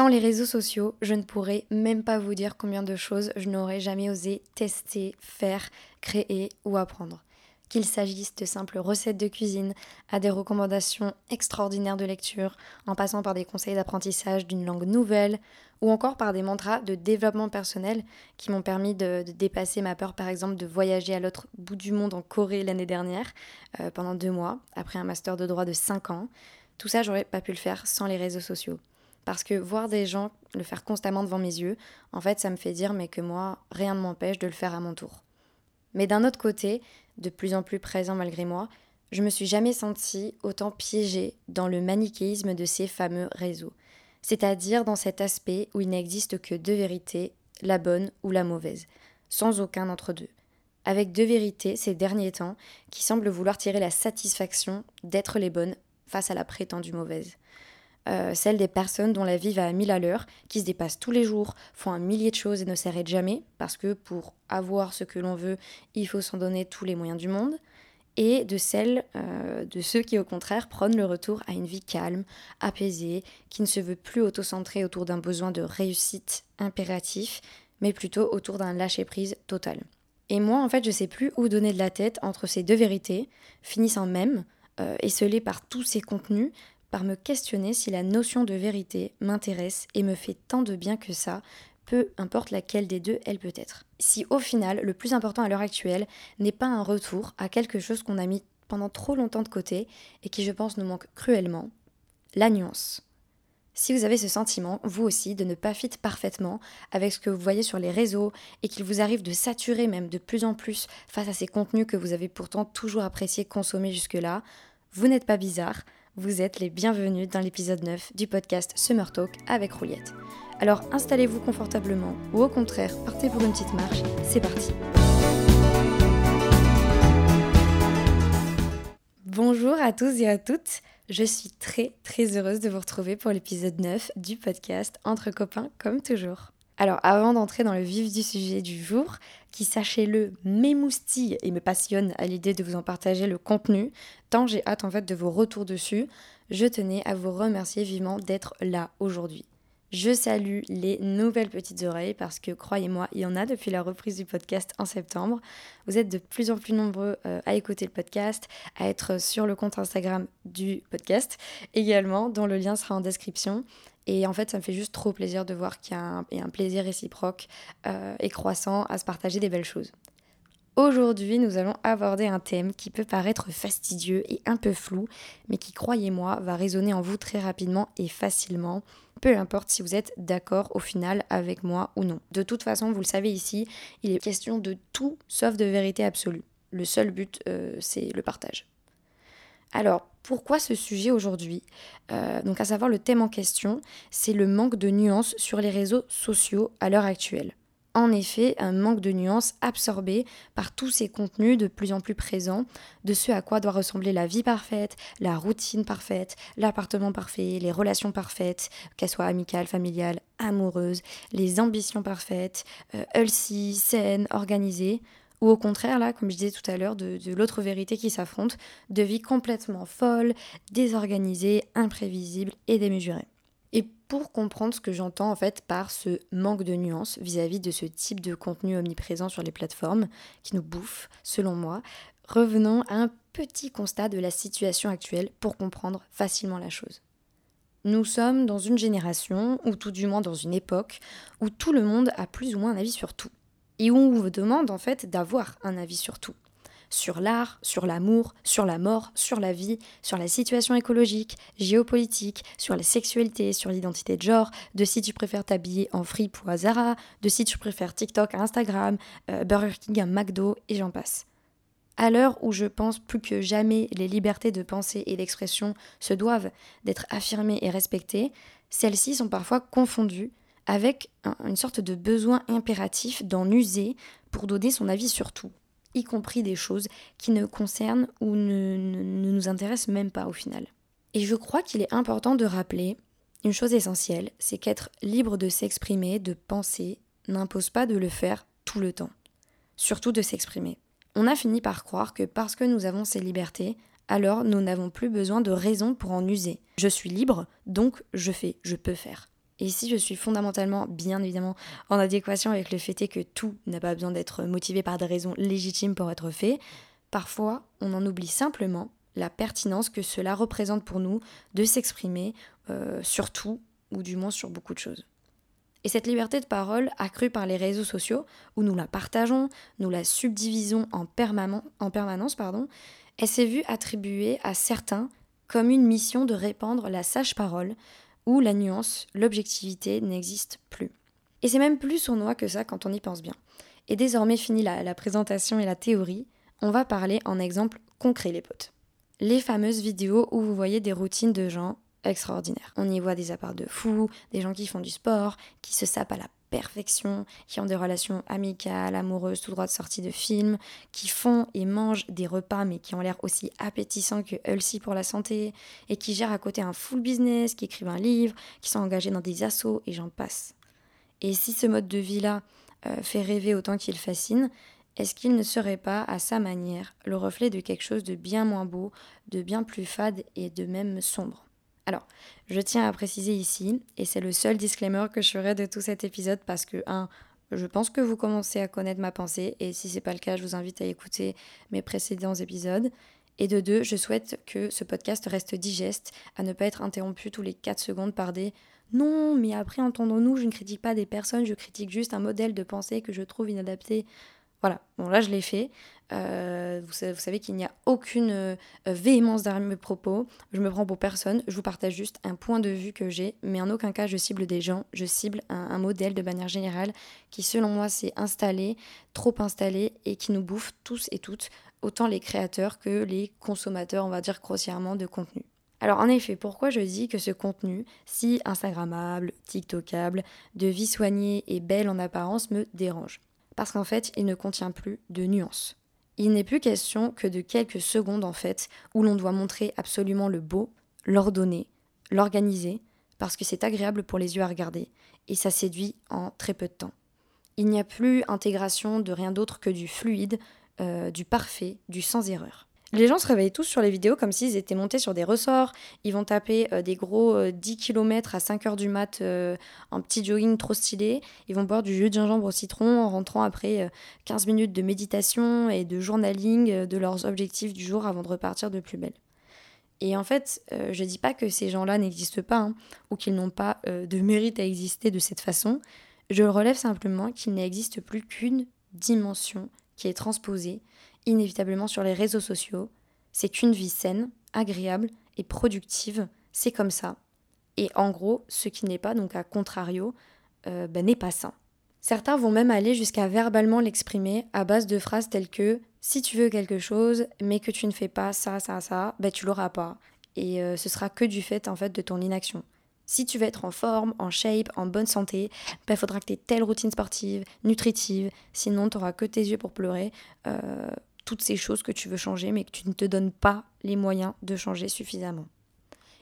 Sans les réseaux sociaux, je ne pourrais même pas vous dire combien de choses je n'aurais jamais osé tester, faire, créer ou apprendre. Qu'il s'agisse de simples recettes de cuisine, à des recommandations extraordinaires de lecture, en passant par des conseils d'apprentissage d'une langue nouvelle, ou encore par des mantras de développement personnel qui m'ont permis de, dépasser ma peur par exemple de voyager à l'autre bout du monde en Corée l'année dernière euh, pendant deux mois, après un master de droit de cinq ans. Tout ça, j'aurais pas pu le faire sans les réseaux sociaux. Parce que voir des gens le faire constamment devant mes yeux, en fait, ça me fait dire mais que moi, rien ne m'empêche de le faire à mon tour. Mais d'un autre côté, de plus en plus présent malgré moi, je me suis jamais sentie autant piégée dans le manichéisme de ces fameux réseaux. C'est-à-dire dans cet aspect où il n'existe que deux vérités, la bonne ou la mauvaise, sans aucun entre deux. Avec deux vérités ces derniers temps qui semblent vouloir tirer la satisfaction d'être les bonnes face à la prétendue mauvaise. Euh, celle des personnes dont la vie va à mille à l'heure, qui se dépassent tous les jours, font un millier de choses et ne s'arrêtent jamais, parce que pour avoir ce que l'on veut, il faut s'en donner tous les moyens du monde, et de celles euh, de ceux qui au contraire prônent le retour à une vie calme, apaisée, qui ne se veut plus auto-centrée autour d'un besoin de réussite impératif, mais plutôt autour d'un lâcher-prise total. Et moi, en fait, je sais plus où donner de la tête entre ces deux vérités, finissant même, euh, esselées par tous ces contenus, par me questionner si la notion de vérité m'intéresse et me fait tant de bien que ça, peu importe laquelle des deux elle peut être. Si au final, le plus important à l'heure actuelle n'est pas un retour à quelque chose qu'on a mis pendant trop longtemps de côté et qui je pense nous manque cruellement, la nuance. Si vous avez ce sentiment, vous aussi, de ne pas fit parfaitement avec ce que vous voyez sur les réseaux et qu'il vous arrive de saturer même de plus en plus face à ces contenus que vous avez pourtant toujours apprécié consommer jusque-là, vous n'êtes pas bizarre, vous êtes les bienvenus dans l'épisode 9 du podcast Summer Talk avec Rouliette. Alors installez-vous confortablement ou au contraire, partez pour une petite marche, c'est parti. Bonjour à tous et à toutes, je suis très très heureuse de vous retrouver pour l'épisode 9 du podcast Entre copains comme toujours. Alors avant d'entrer dans le vif du sujet du jour, qui sachez-le m'émoustille et me passionne à l'idée de vous en partager le contenu, tant j'ai hâte en fait de vos retours dessus, je tenais à vous remercier vivement d'être là aujourd'hui. Je salue les nouvelles petites oreilles parce que croyez-moi, il y en a depuis la reprise du podcast en septembre. Vous êtes de plus en plus nombreux euh, à écouter le podcast, à être sur le compte Instagram du podcast également, dont le lien sera en description. Et en fait, ça me fait juste trop plaisir de voir qu'il y a un, plaisir réciproque euh, et croissant à se partager des belles choses. Aujourd'hui, nous allons aborder un thème qui peut paraître fastidieux et un peu flou, mais qui, croyez-moi, va résonner en vous très rapidement et facilement, peu importe si vous êtes d'accord au final avec moi ou non. De toute façon, vous le savez ici, il est question de tout sauf de vérité absolue. Le seul but, euh, c'est le partage. Alors, pourquoi ce sujet aujourd'hui? Euh, Donc, à savoir le thème en question, c'est le manque de nuances sur les réseaux sociaux à l'heure actuelle. En effet, un manque de nuances absorbé par tous ces contenus de plus en plus présents, de ce à quoi doit ressembler la vie parfaite, la routine parfaite, l'appartement parfait, les relations parfaites, qu'elles soient amicales, familiales, amoureuses, les ambitions parfaites, euh, healthy, saines, organisées ou au contraire, là, comme je disais tout à l'heure, de, l'autre vérité qui s'affronte, de vie complètement folle, désorganisée, imprévisible et démesurée. Et pour comprendre ce que j'entends en fait par ce manque de nuance vis-à-vis de ce type de contenu omniprésent sur les plateformes qui nous bouffe, selon moi, revenons à un petit constat de la situation actuelle pour comprendre facilement la chose. Nous sommes dans une génération, ou tout du moins dans une époque, où tout le monde a plus ou moins un avis sur tout et où on vous demande en fait d'avoir un avis sur tout. Sur l'art, sur l'amour, sur la mort, sur la vie, sur la situation écologique, géopolitique, sur la sexualité, sur l'identité de genre, de si tu préfères t'habiller en free ou à Zara, de si tu préfères TikTok à Instagram, euh, Burger King à McDo, et j'en passe. À l'heure où je pense plus que jamais les libertés de pensée et d'expression se doivent d'être affirmées et respectées, celles-ci sont parfois confondues avec une sorte de besoin impératif d'en user pour donner son avis sur tout, y compris des choses qui ne concernent ou ne, nous intéressent même pas au final. Et je crois qu'il est important de rappeler une chose essentielle, c'est qu'être libre de s'exprimer, de penser, n'impose pas de le faire tout le temps, surtout de s'exprimer. On a fini par croire que parce que nous avons ces libertés, alors nous n'avons plus besoin de raison pour en user. Je suis libre, donc je fais, je peux faire. Et si je suis fondamentalement, bien évidemment, en adéquation avec le fait que tout n'a pas besoin d'être motivé par des raisons légitimes pour être fait, parfois on en oublie simplement la pertinence que cela représente pour nous de s'exprimer euh, sur tout, ou du moins sur beaucoup de choses. Et cette liberté de parole, accrue par les réseaux sociaux, où nous la partageons, nous la subdivisons en, en permanence, pardon, elle s'est vue attribuée à certains comme une mission de répandre la sage parole, où la nuance, l'objectivité n'existe plus. Et c'est même plus sournois que ça quand on y pense bien. Et désormais fini la, présentation et la théorie, on va parler en exemple concret les potes. Les fameuses vidéos où vous voyez des routines de gens extraordinaire. On y voit des apparts de fous, des gens qui font du sport, qui se sapent à la perfection, qui ont des relations amicales, amoureuses, tout droit de sortie de films, qui font et mangent des repas mais qui ont l'air aussi appétissants que healthy pour la santé, et qui gèrent à côté un full business, qui écrivent un livre, qui sont engagés dans des assos, et j'en passe. Et si ce mode de vie-là euh, fait rêver autant qu'il fascine, est-ce qu'il ne serait pas, à sa manière, le reflet de quelque chose de bien moins beau, de bien plus fade et de même sombre? Alors, je tiens à préciser ici, et c'est le seul disclaimer que je ferai de tout cet épisode parce que, un, je pense que vous commencez à connaître ma pensée, et si c'est pas le cas, je vous invite à écouter mes précédents épisodes. Et de deux, je souhaite que ce podcast reste digeste, à ne pas être interrompu tous les 4 secondes par des non, mais après, entendons-nous, je ne critique pas des personnes, je critique juste un modèle de pensée que je trouve inadapté. Voilà, bon là je l'ai fait. Euh, vous, savez, qu'il n'y a aucune euh, véhémence derrière mes propos. Je me prends pour personne. Je vous partage juste un point de vue que j'ai, mais en aucun cas je cible des gens. Je cible un, modèle de manière générale qui, selon moi, s'est installé, trop installé et qui nous bouffe tous et toutes, autant les créateurs que les consommateurs, on va dire grossièrement, de contenu. Alors en effet, pourquoi je dis que ce contenu, si Instagrammable, TikTokable, de vie soignée et belle en apparence, me dérange? Parce qu'en fait, il ne contient plus de nuances. Il n'est plus question que de quelques secondes en fait, où l'on doit montrer absolument le beau, l'ordonner, l'organiser, parce que c'est agréable pour les yeux à regarder, et ça séduit en très peu de temps. Il n'y a plus intégration de rien d'autre que du fluide, euh, du parfait, du sans erreur. Les gens se réveillent tous sur les vidéos comme s'ils étaient montés sur des ressorts. Ils vont taper euh, des gros 10 euh, km à 5 heures du mat euh, en petit jogging trop stylé. Ils vont boire du jus de gingembre au citron en rentrant après 15 minutes de méditation et de journaling de leurs objectifs du jour avant de repartir de plus belle. Et en fait, je dis pas que ces gens-là n'existent pas hein, ou qu'ils n'ont pas de mérite à exister de cette façon. Je relève simplement qu'il n'existe plus qu'une dimension qui est transposée inévitablement sur les réseaux sociaux, c'est qu'une vie saine, agréable et productive, c'est comme ça. Et en gros, ce qui n'est pas, donc à contrario, euh, ben, n'est pas sain. Certains vont même aller jusqu'à verbalement l'exprimer à base de phrases telles que si tu veux quelque chose, mais que tu ne fais pas ça, ça, ça, ben tu l'auras pas. Et euh, ce sera que du fait en fait de ton inaction. Si tu veux être en forme, en shape, en bonne santé, il ben, faudra que tu aies telle routine sportive, nutritive, sinon tu n'auras que tes yeux pour pleurer. Euh, toutes ces choses que tu veux changer, mais que tu ne te donnes pas les moyens de changer suffisamment.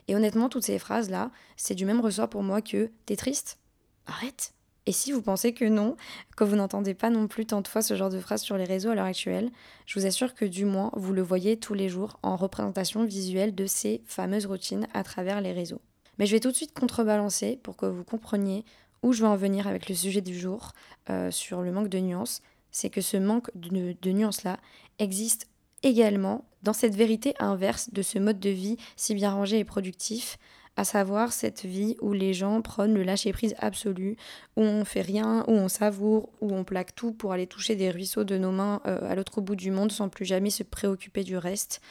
Et honnêtement, toutes ces phrases-là, c'est du même ressort pour moi que t'es triste? Arrête Et si vous pensez que non, que vous n'entendez pas non plus tant de fois ce genre de phrases sur les réseaux à l'heure actuelle, je vous assure que du moins, vous le voyez tous les jours en représentation visuelle de ces fameuses routines à travers les réseaux. Mais je vais tout de suite contrebalancer pour que vous compreniez où je veux en venir avec le sujet du jour euh, sur le manque de nuances c'est que ce manque de, de nuances-là existe également dans cette vérité inverse de ce mode de vie si bien rangé et productif, à savoir cette vie où les gens prennent le lâcher-prise absolu, où on fait rien, où on savoure, où on plaque tout pour aller toucher des ruisseaux de nos mains euh, à l'autre bout du monde sans plus jamais se préoccuper du reste.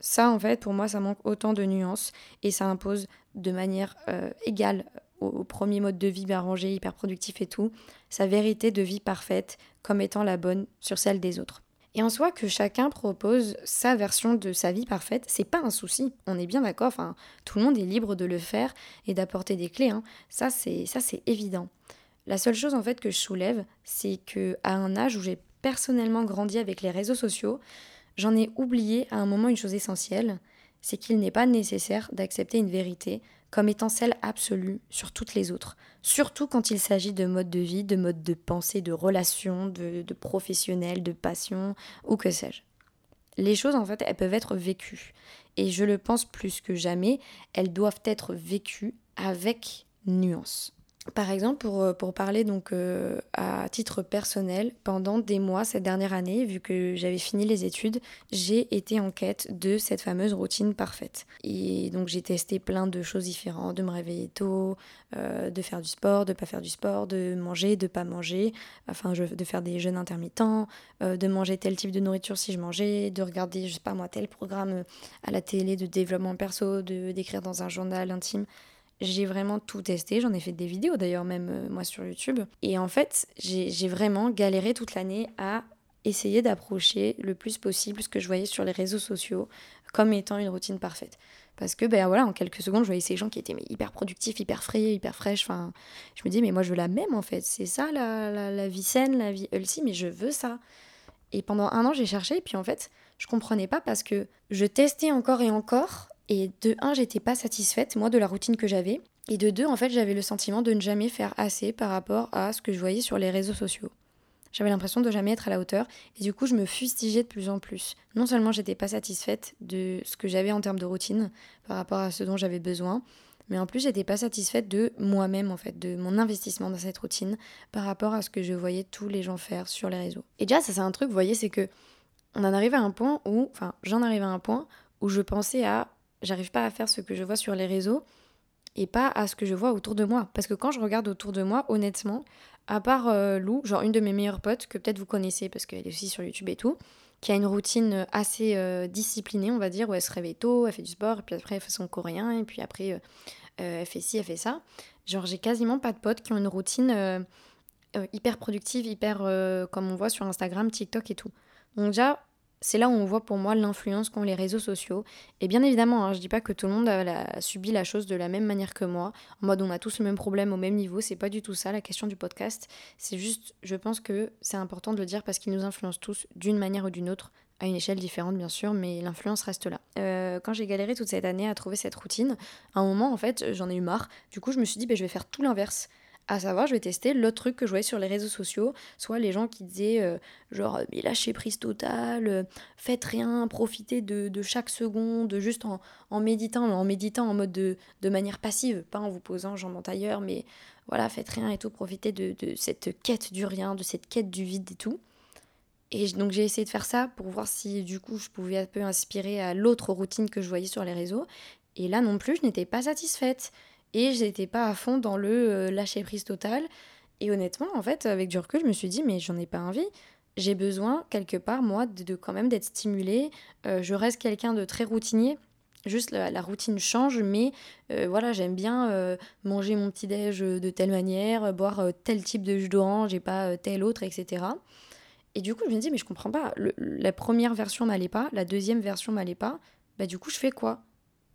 Ça, en fait, pour moi, ça manque autant de nuances et ça impose de manière euh, égale au, premier mode de vie bien rangé, hyper productif et tout, sa vérité de vie parfaite comme étant la bonne sur celle des autres. Et en soi, que chacun propose sa version de sa vie parfaite, c'est pas un souci. On est bien d'accord. Enfin, tout le monde est libre de le faire et d'apporter des clés. Hein. Ça, c'est ça, c'est évident. La seule chose en fait que je soulève, c'est que à un âge où j'ai personnellement grandi avec les réseaux sociaux, j'en ai oublié à un moment une chose essentielle, c'est qu'il n'est pas nécessaire d'accepter une vérité comme étant celle absolue sur toutes les autres, surtout quand il s'agit de mode de vie, de mode de pensée, de relations, de, de professionnels, de passion ou que sais-je. Les choses, en fait, elles peuvent être vécues. Et je le pense plus que jamais, elles doivent être vécues avec nuance. Par exemple, pour, euh, pour parler donc euh, à titre personnel, pendant des mois cette dernière année, vu que j'avais fini les études, j'ai été en quête de cette fameuse routine parfaite. Et donc j'ai testé plein de choses différentes, de me réveiller tôt, euh, de faire du sport, de pas faire du sport, de manger, de pas manger, enfin de faire des jeûnes intermittents, de manger tel type de nourriture si je mangeais, de regarder, je sais pas moi, tel programme à la télé de développement perso, de d'écrire dans un journal intime. J'ai vraiment tout testé, j'en ai fait des vidéos d'ailleurs même euh, moi sur YouTube. Et en fait, j'ai vraiment galéré toute l'année à essayer d'approcher le plus possible ce que je voyais sur les réseaux sociaux comme étant une routine parfaite. Parce que ben voilà, en quelques secondes, je voyais ces gens qui étaient hyper productifs, hyper frais, hyper fraîches. Enfin, je me dis, mais moi je veux la même en fait. C'est ça la, la, la, vie saine, la vie healthy, mais je veux ça. Et pendant un an, j'ai cherché, et puis en fait, je comprenais pas parce que je testais encore et encore et de un, j'étais pas satisfaite, moi, de la routine que j'avais. Et de deux, en fait, j'avais le sentiment de ne jamais faire assez par rapport à ce que je voyais sur les réseaux sociaux. J'avais l'impression de jamais être à la hauteur et du coup je me fustigeais de plus en plus. Non seulement j'étais pas satisfaite de ce que j'avais en termes de routine par rapport à ce dont j'avais besoin, mais en plus j'étais pas satisfaite de moi-même en fait, de mon investissement dans cette routine par rapport à ce que je voyais tous les gens faire sur les réseaux. Et déjà ça c'est un truc, vous voyez, c'est que on en arrive à un point où, enfin j'en arrive à un point où je pensais à j'arrive pas à faire ce que je vois sur les réseaux et pas à ce que je vois autour de moi. Parce que quand je regarde autour de moi, honnêtement, à part euh, Lou, genre une de mes meilleures potes, que peut-être vous connaissez parce qu'elle est aussi sur YouTube et tout, qui a une routine assez euh, disciplinée, on va dire, où elle se réveille tôt, elle fait du sport, et puis après elle fait son coréen, et puis après euh, elle fait ci, elle fait ça. Genre j'ai quasiment pas de potes qui ont une routine hyper productive, hyper comme on voit sur Instagram, TikTok et tout. Donc déjà, c'est là où on voit pour moi l'influence qu'ont les réseaux sociaux. Et bien évidemment, hein, je dis pas que tout le monde a, subi la chose de la même manière que moi, en mode on a tous le même problème au même niveau, c'est pas du tout ça la question du podcast. C'est juste, je pense que c'est important de le dire parce qu'il nous influence tous d'une manière ou d'une autre, à une échelle différente bien sûr, mais l'influence reste là. Euh, quand j'ai galéré toute cette année à trouver cette routine, à un moment en fait j'en ai eu marre, du coup je me suis dit bah, je vais faire tout l'inverse. À savoir, je vais tester l'autre truc que je voyais sur les réseaux sociaux, soit les gens qui disaient euh, genre mais lâchez prise totale, euh, faites rien, profitez de, chaque seconde, juste en, méditant, en méditant en mode de, manière passive, pas en vous posant jambes en tailleur, mais voilà, faites rien et tout, profitez de, de cette quête du rien, de cette quête du vide et tout. Et donc j'ai essayé de faire ça pour voir si du coup je pouvais un peu inspirer à l'autre routine que je voyais sur les réseaux. Et là non plus, je n'étais pas satisfaite. Et j'étais pas à fond dans le euh, lâcher prise total. Et honnêtement, en fait, avec du recul, je me suis dit, mais j'en ai pas envie. J'ai besoin, quelque part, moi, de, quand même d'être stimulée. Euh, je reste quelqu'un de très routinier. Juste la, routine change, mais euh, voilà, j'aime bien manger mon petit-déj de telle manière, boire tel type de jus d'orange et pas tel autre, etc. Et du coup, je me dis, mais je comprends pas. la première version m'allait pas, la deuxième version m'allait pas. Bah, du coup, je fais quoi?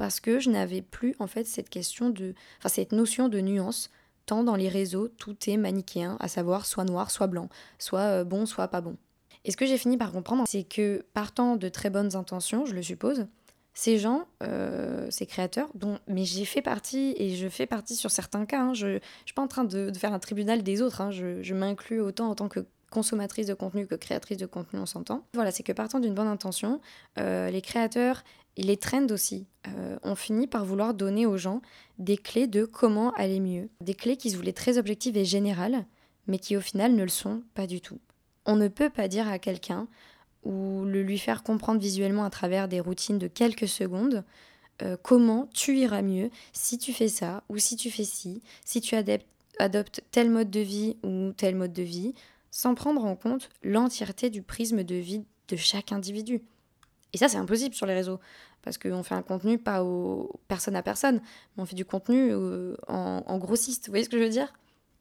Parce que je n'avais plus en fait cette question de, enfin cette notion de nuance. Tant dans les réseaux, tout est manichéen, à savoir soit noir, soit blanc, soit euh, bon, soit pas bon. Et ce que j'ai fini par comprendre, c'est que partant de très bonnes intentions, je le suppose, ces gens, euh, ces créateurs, dont, mais j'ai fait partie et je fais partie sur certains cas, hein, je ne suis pas en train de, faire un tribunal des autres, hein, je, je m'inclus autant en tant que consommatrice de contenu que créatrice de contenu, on s'entend. Voilà, c'est que partant d'une bonne intention, euh, les créateurs et les trends aussi euh, ont fini par vouloir donner aux gens des clés de comment aller mieux. Des clés qui se voulaient très objectives et générales, mais qui au final ne le sont pas du tout. On ne peut pas dire à quelqu'un ou le lui faire comprendre visuellement à travers des routines de quelques secondes euh, comment tu iras mieux si tu fais ça ou si tu fais ci, si tu adoptes tel mode de vie ou tel mode de vie, sans prendre en compte l'entièreté du prisme de vie de chaque individu. Et ça, c'est impossible sur les réseaux, parce qu'on fait un contenu pas aux personne à personne, mais on fait du contenu euh, en, grossiste. Vous voyez ce que je veux dire?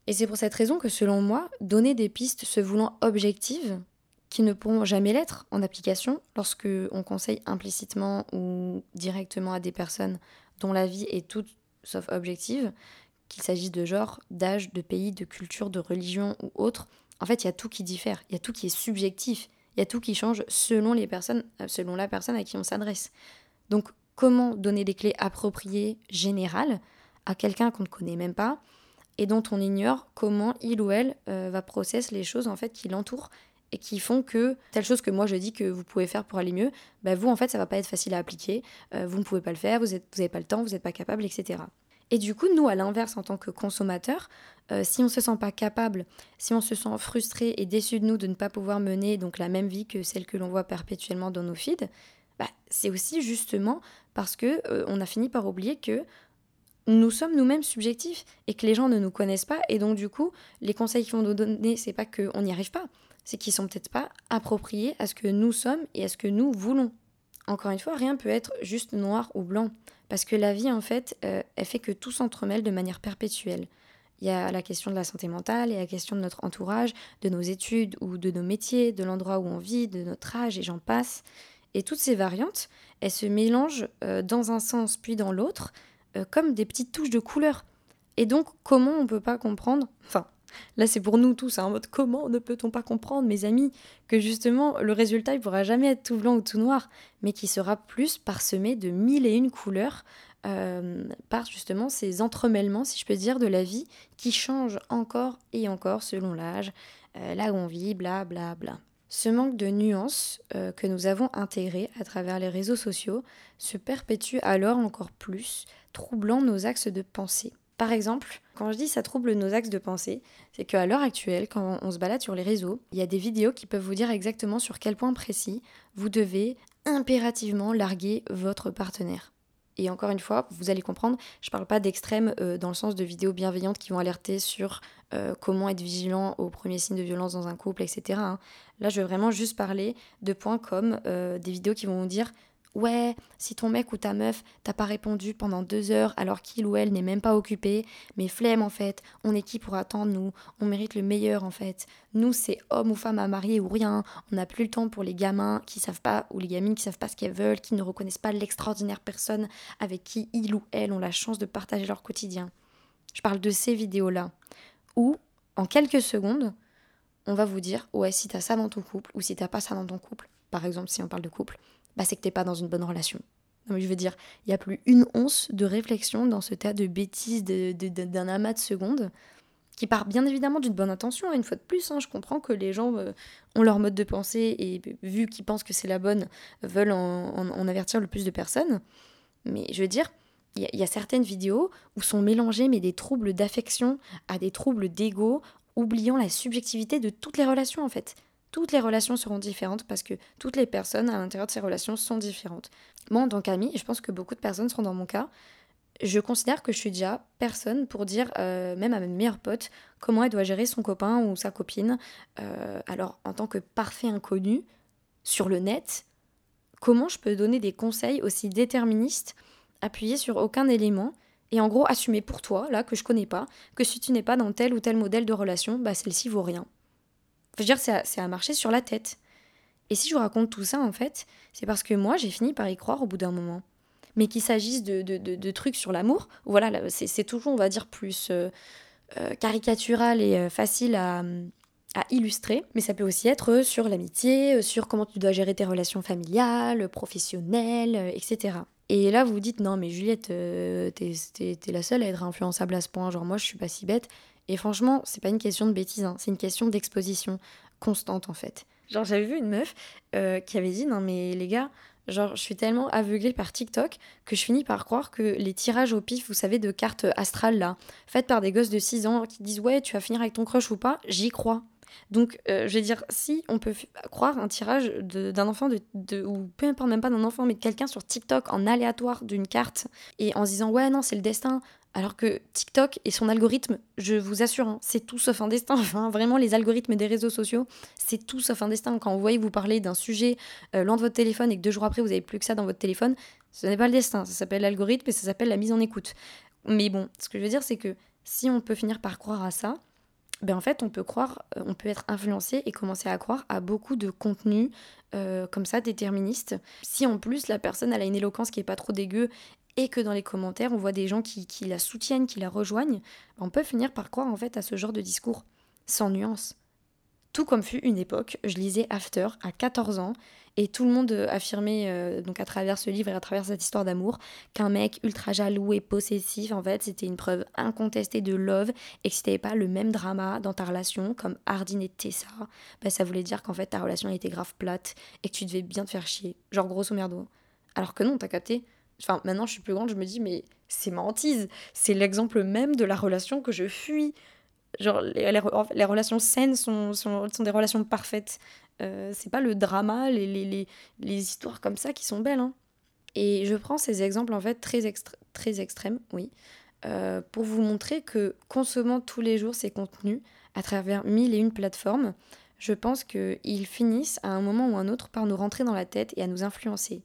Et c'est pour cette raison que, selon moi, donner des pistes se voulant objectives, qui ne pourront jamais l'être en application, lorsque on conseille implicitement ou directement à des personnes dont la vie est toute sauf objective, qu'il s'agisse de genre, d'âge, de pays, de culture, de religion ou autre, en fait, il y a tout qui diffère, il y a tout qui est subjectif, il y a tout qui change selon les personnes, euh, selon la personne à qui on s'adresse. Donc, comment donner des clés appropriées, générales, à quelqu'un qu'on ne connaît même pas et dont on ignore comment il ou elle euh, va processer les choses en fait qui l'entourent et qui font que telle chose que moi je dis que vous pouvez faire pour aller mieux, bah vous en fait ça va pas être facile à appliquer, euh, vous ne pouvez pas le faire, vous n'avez pas le temps, vous n'êtes pas capable, etc. Et du coup, nous, à l'inverse, en tant que consommateurs, euh, si on ne se sent pas capable, si on se sent frustré et déçu de nous de ne pas pouvoir mener donc la même vie que celle que l'on voit perpétuellement dans nos feeds, bah, c'est aussi justement parce que euh, on a fini par oublier que nous sommes nous-mêmes subjectifs et que les gens ne nous connaissent pas. Et donc du coup les conseils qu'ils vont nous donner c'est pas qu'on n'y arrive pas c'est qu'ils sont peut-être pas appropriés à ce que nous sommes et à ce que nous voulons. Encore une fois rien peut être juste noir ou blanc parce que la vie en fait euh, elle fait que tout s'entremêle de manière perpétuelle il y a la question de la santé mentale, et la question de notre entourage, de nos études ou de nos métiers, de l'endroit où on vit, de notre âge, et j'en passe. Et toutes ces variantes, elles se mélangent euh, dans un sens puis dans l'autre, euh, comme des petites touches de couleur. Et donc, comment on ne peut pas comprendre, enfin, là c'est pour nous tous, en mode comment ne peut-on pas comprendre, mes amis, que justement le résultat il pourra jamais être tout blanc ou tout noir, mais qui sera plus parsemé de mille et une couleurs euh, par justement ces entremêlements, si je peux dire, de la vie qui changent encore et encore selon l'âge, euh, là où on vit, bla bla bla. Ce manque de nuances euh, que nous avons intégré à travers les réseaux sociaux se perpétue alors encore plus, troublant nos axes de pensée. Par exemple, quand je dis ça trouble nos axes de pensée, c'est qu'à l'heure actuelle, quand on se balade sur les réseaux, il y a des vidéos qui peuvent vous dire exactement sur quel point précis vous devez impérativement larguer votre partenaire. Et encore une fois, vous allez comprendre, je ne parle pas d'extrême euh, dans le sens de vidéos bienveillantes qui vont alerter sur euh, comment être vigilant aux premiers signes de violence dans un couple, etc. Hein. Là, je veux vraiment juste parler de points comme euh, des vidéos qui vont vous dire Ouais, si ton mec ou ta meuf t'a pas répondu pendant deux heures alors qu'il ou elle n'est même pas occupé, mais flemme en fait, on est qui pour attendre nous? On mérite le meilleur en fait. Nous, c'est homme ou femme à marier ou rien. On n'a plus le temps pour les gamins qui savent pas, ou les gamines qui savent pas ce qu'elles veulent, qui ne reconnaissent pas l'extraordinaire personne avec qui ils ou elles ont la chance de partager leur quotidien. Je parle de ces vidéos-là, où, en quelques secondes, on va vous dire Ouais, si t'as ça dans ton couple, ou si t'as pas ça dans ton couple, par exemple, si on parle de couple, bah, c'est que t'es pas dans une bonne relation. Mais je veux dire, il n'y a plus une once de réflexion dans ce tas de bêtises d'un amas de secondes qui part bien évidemment d'une bonne intention, hein, une fois de plus. Hein, je comprends que les gens euh, ont leur mode de pensée et, vu qu'ils pensent que c'est la bonne, veulent en, avertir le plus de personnes. Mais je veux dire, il y, y, a certaines vidéos où sont mélangés mais des troubles d'affection à des troubles d'ego, oubliant la subjectivité de toutes les relations en fait toutes les relations seront différentes parce que toutes les personnes à l'intérieur de ces relations sont différentes. Moi, en tant qu'amie, et je pense que beaucoup de personnes seront dans mon cas, je considère que je suis déjà personne pour dire, euh, même à mes meilleure pote, comment elle doit gérer son copain ou sa copine. Euh, alors, en tant que parfait inconnu, sur le net, comment je peux donner des conseils aussi déterministes, appuyés sur aucun élément, et en gros assumer pour toi, là, que je connais pas, que si tu n'es pas dans tel ou tel modèle de relation, bah celle-ci vaut rien. Je veux dire, c'est à, marcher sur la tête. Et si je vous raconte tout ça, en fait, c'est parce que moi, j'ai fini par y croire au bout d'un moment. Mais qu'il s'agisse de, de, trucs sur l'amour, voilà, c'est toujours, on va dire, plus euh, euh, caricatural et euh, facile à, à, illustrer. Mais ça peut aussi être sur l'amitié, sur comment tu dois gérer tes relations familiales, professionnelles, etc. Et là, vous vous dites, non, mais Juliette, t'es es, la seule à être influençable à ce point. Genre, moi, je suis pas si bête. Et franchement, c'est pas une question de bêtise, hein. c'est une question d'exposition constante en fait. Genre, j'avais vu une meuf euh, qui avait dit Non, mais les gars, genre, je suis tellement aveuglée par TikTok que je finis par croire que les tirages au pif, vous savez, de cartes astrales là, faites par des gosses de 6 ans qui disent Ouais, tu vas finir avec ton crush ou pas, j'y crois. Donc, euh, je vais dire, si on peut croire un tirage d'un enfant, de, ou peu importe, même pas d'un enfant, mais de quelqu'un sur TikTok en aléatoire d'une carte, et en se disant, ouais, non, c'est le destin, alors que TikTok et son algorithme, je vous assure, hein, c'est tout sauf un destin. Enfin, vraiment, les algorithmes des réseaux sociaux, c'est tout sauf un destin. Quand vous voyez vous parler d'un sujet euh, loin de votre téléphone et que deux jours après, vous n'avez plus que ça dans votre téléphone, ce n'est pas le destin. Ça s'appelle l'algorithme et ça s'appelle la mise en écoute. Mais bon, ce que je veux dire, c'est que si on peut finir par croire à ça, ben en fait, on peut croire, euh, on peut être influencé et commencer à croire à beaucoup de contenus euh, comme ça, déterministes. Si en plus la personne a une éloquence qui est pas trop dégueu et que dans les commentaires on voit des gens qui, qui la soutiennent, qui la rejoignent, ben, on peut finir par croire en fait à ce genre de discours, sans nuance. Tout comme fut une époque, je lisais After à 14 ans et tout le monde affirmait, euh, donc à travers ce livre et à travers cette histoire d'amour, qu'un mec ultra jaloux et possessif, en fait, c'était une preuve incontestée de love et que si t'avais pas le même drama dans ta relation, comme Hardin et Tessa, bah, ça voulait dire qu'en fait ta relation était grave plate et que tu devais bien te faire chier. Genre grosso merdo. Alors que non, t'as capté Enfin, maintenant, je suis plus grande, je me dis, mais c'est ma hantise. C'est l'exemple même de la relation que je fuis. Genre, les, les, relations saines sont, sont, sont, des relations parfaites. Euh, c'est pas le drama, les, les, les, histoires comme ça qui sont belles. Hein. Et je prends ces exemples, en fait, très, très extrêmes, oui, euh, pour vous montrer que consommant tous les jours ces contenus à travers mille et une plateformes, je pense qu'ils finissent à un moment ou un autre par nous rentrer dans la tête et à nous influencer.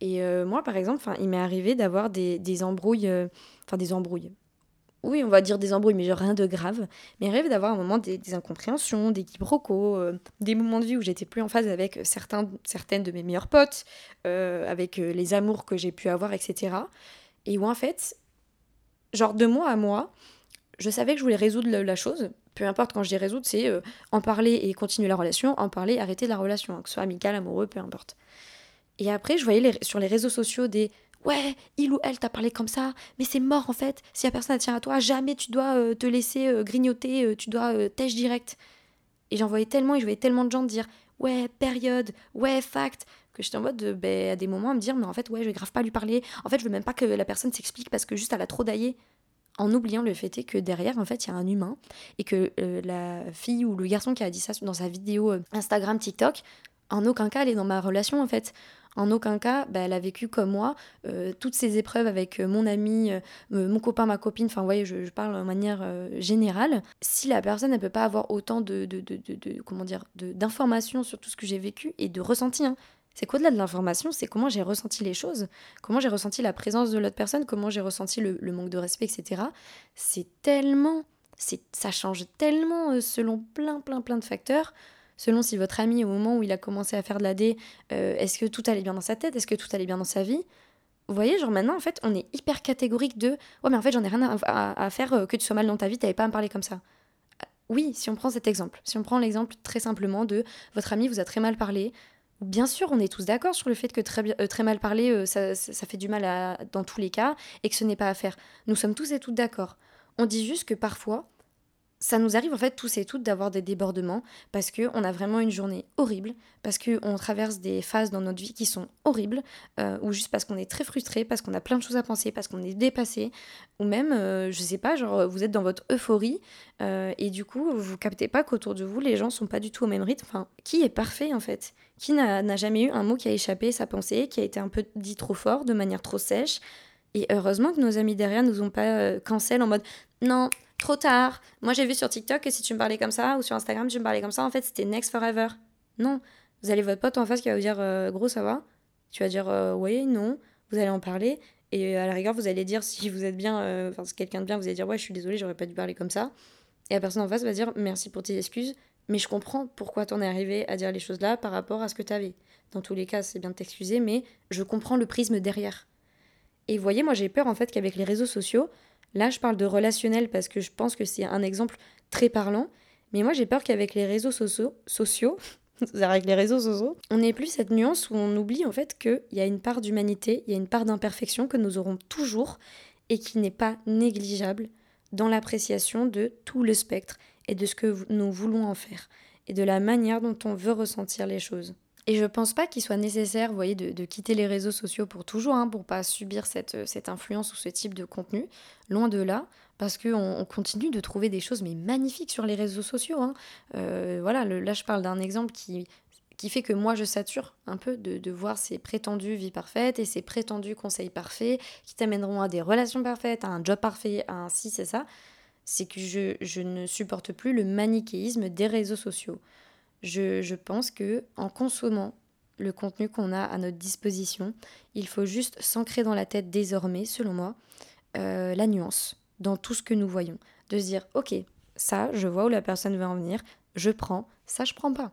Et euh, moi, par exemple, il m'est arrivé d'avoir des, des embrouilles, enfin des embrouilles. Oui, on va dire des embrouilles, mais genre rien de grave. Mais m'est d'avoir un moment des, incompréhensions, des quiproquos, euh, des moments de vie où j'étais plus en phase avec certains, certaines de mes meilleurs potes, avec les amours que j'ai pu avoir, etc. Et où en fait, genre de moi à moi, je savais que je voulais résoudre la chose, peu importe quand je dis résoudre, c'est euh, en parler et continuer la relation, en parler arrêter la relation, hein, que ce soit amical, amoureux, peu importe. Et après, je voyais sur les réseaux sociaux des ouais, il ou elle t'a parlé comme ça, mais c'est mort en fait. Si la personne tient à toi, jamais tu dois euh, te laisser euh, grignoter, tu dois tèche direct. Et j'en voyais tellement et je voyais tellement de gens dire ouais, période, ouais, fact, que j'étais en mode de, ben, à des moments à me dire mais en fait ouais, je vais grave pas lui parler. En fait, je veux même pas que la personne s'explique parce que juste elle a trop daillé en oubliant le fait est que derrière, en fait, il y a un humain et que euh, la fille ou le garçon qui a dit ça dans sa vidéo euh, Instagram, TikTok, en aucun cas, elle est dans ma relation, en fait. En aucun cas, bah, elle a vécu comme moi euh, toutes ces épreuves avec mon ami, mon copain, ma copine. Enfin, vous voyez, je, parle de manière générale. Si la personne ne peut pas avoir autant de, de, de, de comment dire, d'informations sur tout ce que j'ai vécu et de ressenti, hein, c'est qu'au-delà de l'information, c'est comment j'ai ressenti les choses, comment j'ai ressenti la présence de l'autre personne, comment j'ai ressenti le, manque de respect, etc. C'est tellement, ça change tellement euh, selon plein, plein, plein de facteurs. Selon si votre ami, au moment où il a commencé à faire de la D, euh, est-ce que tout allait bien dans sa tête, est-ce que tout allait bien dans sa vie vous voyez, genre maintenant, en fait, on est hyper catégorique de Ouais, mais en fait, j'en ai rien à, faire euh, que tu sois mal dans ta vie, t'avais pas à me parler comme ça. Oui, si on prend cet exemple, si on prend l'exemple très simplement de votre ami vous a très mal parlé, Bien sûr, on est tous d'accord sur le fait que très, euh, mal parler, euh, ça, fait du mal dans tous les cas et que ce n'est pas à faire. Nous sommes tous et toutes d'accord. On dit juste que parfois, ça nous arrive en fait tous et toutes d'avoir des débordements parce qu'on a vraiment une journée horrible, parce qu'on traverse des phases dans notre vie qui sont horribles, euh, ou juste parce qu'on est très frustré, parce qu'on a plein de choses à penser, parce qu'on est dépassé, ou même, euh, je sais pas, genre vous êtes dans votre euphorie euh, et du coup vous captez pas qu'autour de vous les gens sont pas du tout au même rythme. Enfin, qui est parfait en fait? Qui n'a jamais eu un mot qui a échappé sa pensée, qui a été un peu dit trop fort, de manière trop sèche? Et heureusement que nos amis derrière nous ont pas cancel en mode non, trop tard. Moi, j'ai vu sur TikTok que si tu me parlais comme ça, ou sur Instagram, tu me parlais comme ça, en fait, c'était next forever. Non. Vous allez votre pote en face qui va vous dire euh, gros, ça va? Tu vas dire euh, oui, non. Vous allez en parler. Et à la rigueur, vous allez dire si vous êtes bien, euh, enfin, quelqu'un de bien, vous allez dire ouais, je suis désolée, j'aurais pas dû parler comme ça. Et la personne en face va dire merci pour tes excuses, mais je comprends pourquoi t'en es arrivé à dire les choses là par rapport à ce que t'avais. Dans tous les cas, c'est bien de t'excuser, mais je comprends le prisme derrière. Et vous voyez, moi j'ai peur en fait qu'avec les réseaux sociaux, Là, je parle de relationnel parce que je pense que c'est un exemple très parlant. Mais moi, j'ai peur qu'avec les réseaux sociaux, sociaux avec les réseaux sociaux, on n'ait plus cette nuance où on oublie en fait qu'il y a une part d'humanité, il y a une part d'imperfection que nous aurons toujours et qui n'est pas négligeable dans l'appréciation de tout le spectre et de ce que nous voulons en faire et de la manière dont on veut ressentir les choses. Et je pense pas qu'il soit nécessaire, voyez, de, quitter les réseaux sociaux pour toujours, hein, pour pas subir cette, cette influence ou ce type de contenu. Loin de là, parce qu'on on continue de trouver des choses mais magnifiques sur les réseaux sociaux. Hein. Euh, voilà, là je parle d'un exemple qui, qui fait que moi je sature un peu de, de, voir ces prétendues vies parfaites et ces prétendus conseils parfaits qui t'amèneront à des relations parfaites, à un job parfait, à un ci, c'est ça. C'est que je, je ne supporte plus le manichéisme des réseaux sociaux je, pense que en consommant le contenu qu'on a à notre disposition, il faut juste s'ancrer dans la tête désormais, selon moi, euh, la nuance dans tout ce que nous voyons. De se dire, ok, ça, je vois où la personne veut en venir, je prends, ça, je prends pas.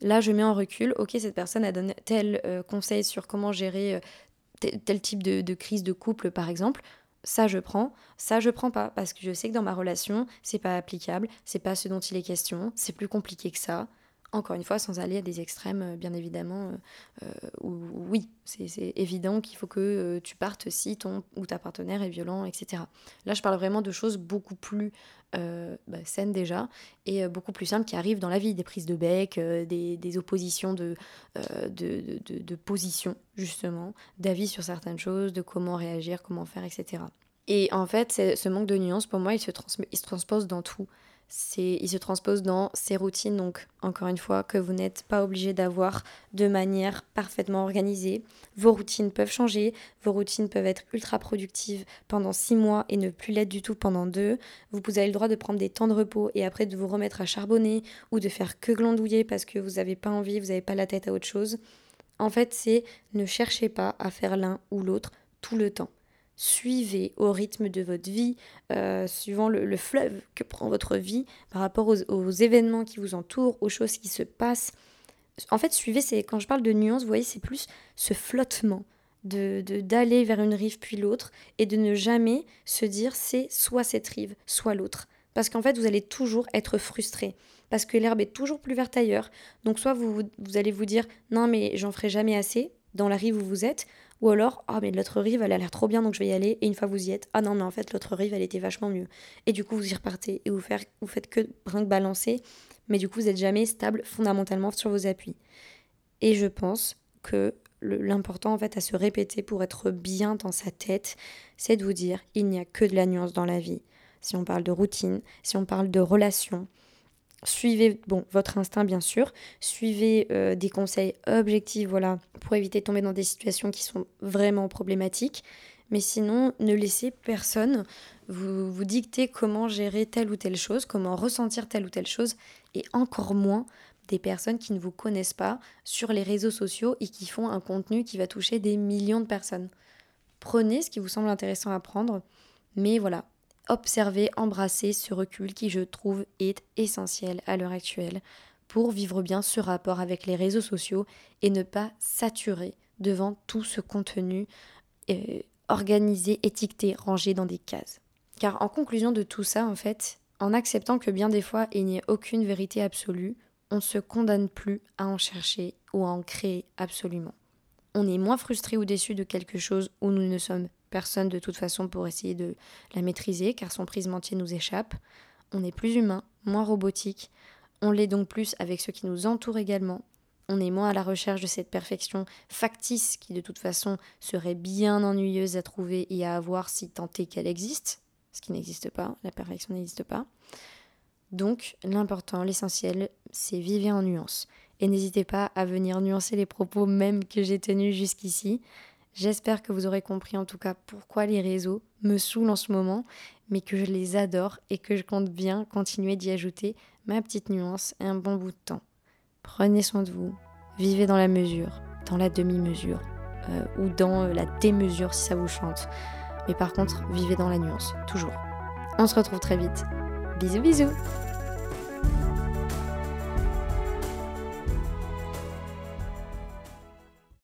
Là, je mets en recul, ok, cette personne a donné tel euh, conseil sur comment gérer euh, tel, type de, de, crise de couple, par exemple. Ça, je prends, ça, je prends pas, parce que je sais que dans ma relation, c'est pas applicable, c'est pas ce dont il est question, c'est plus compliqué que ça Encore une fois, sans aller à des extrêmes, euh, bien évidemment, euh, euh, oui, c'est évident qu'il faut que tu partes si ton ou ta partenaire est violent, etc. Là, je parle vraiment de choses beaucoup plus bah, saines déjà et beaucoup plus simples qui arrivent dans la vie, des prises de bec, des, oppositions de, de, de, position, justement, d'avis sur certaines choses, de comment réagir, comment faire, etc. Et en fait, ce manque de nuance, pour moi, il se, il se transpose dans tout il se transpose dans ces routines, donc encore une fois, que vous n'êtes pas obligé d'avoir de manière parfaitement organisée. Vos routines peuvent changer, vos routines peuvent être ultra productives pendant six mois et ne plus l'être du tout pendant deux. Vous, avez le droit de prendre des temps de repos et après de vous remettre à charbonner ou de faire que glandouiller parce que vous n'avez pas envie, vous n'avez pas la tête à autre chose. En fait, c'est ne cherchez pas à faire l'un ou l'autre tout le temps suivez au rythme de votre vie, euh, suivant le, fleuve que prend votre vie par rapport aux, événements qui vous entourent, aux choses qui se passent. En fait, suivez, c'est quand je parle de nuance, vous voyez, c'est plus ce flottement de d'aller vers une rive puis l'autre et de ne jamais se dire c'est soit cette rive, soit l'autre. Parce qu'en fait, vous allez toujours être frustré. Parce que l'herbe est toujours plus verte ailleurs. Donc, soit vous, vous allez vous dire non, mais j'en ferai jamais assez dans la rive où vous êtes. Ou alors, ah, mais l'autre rive, elle a l'air trop bien, donc je vais y aller. Et une fois vous y êtes, ah non, mais en fait, l'autre rive, elle était vachement mieux. Et du coup, vous y repartez et vous, faire, faites que brinque balancer. Mais du coup, vous n'êtes jamais stable fondamentalement sur vos appuis. Et je pense que l'important, en fait, à se répéter pour être bien dans sa tête, c'est de vous dire il n'y a que de la nuance dans la vie. Si on parle de routine, si on parle de relation, Suivez bon, votre instinct bien sûr, suivez euh, des conseils objectifs voilà, pour éviter de tomber dans des situations qui sont vraiment problématiques. Mais sinon, ne laissez personne vous, vous dicter comment gérer telle ou telle chose, comment ressentir telle ou telle chose, et encore moins des personnes qui ne vous connaissent pas sur les réseaux sociaux et qui font un contenu qui va toucher des millions de personnes. Prenez ce qui vous semble intéressant à prendre, mais voilà, observer, embrasser ce recul qui, je trouve, est essentiel à l'heure actuelle pour vivre bien ce rapport avec les réseaux sociaux et ne pas saturer devant tout ce contenu euh, organisé, étiqueté, rangé dans des cases. Car en conclusion de tout ça, en fait, en acceptant que bien des fois il n'y ait aucune vérité absolue, on ne se condamne plus à en chercher ou à en créer absolument. On est moins frustré ou déçu de quelque chose où nous ne sommes personne de toute façon pour essayer de la maîtriser car son prisme entier nous échappe. On est plus humain, moins robotique, on l'est donc plus avec ceux qui nous entourent également. On est moins à la recherche de cette perfection factice qui de toute façon serait bien ennuyeuse à trouver et à avoir si tant est qu'elle existe, ce qui n'existe pas, la perfection n'existe pas. Donc l'important, l'essentiel, c'est vivre en nuance. Et n'hésitez pas à venir nuancer les propos même que j'ai tenus jusqu'ici. J'espère que vous aurez compris en tout cas pourquoi les réseaux me saoulent en ce moment, mais que je les adore et que je compte bien continuer d'y ajouter ma petite nuance et un bon bout de temps. Prenez soin de vous, vivez dans la mesure, dans la demi-mesure, euh, ou dans euh, la démesure si ça vous chante. Mais par contre, vivez dans la nuance, toujours. On se retrouve très vite. Bisous bisous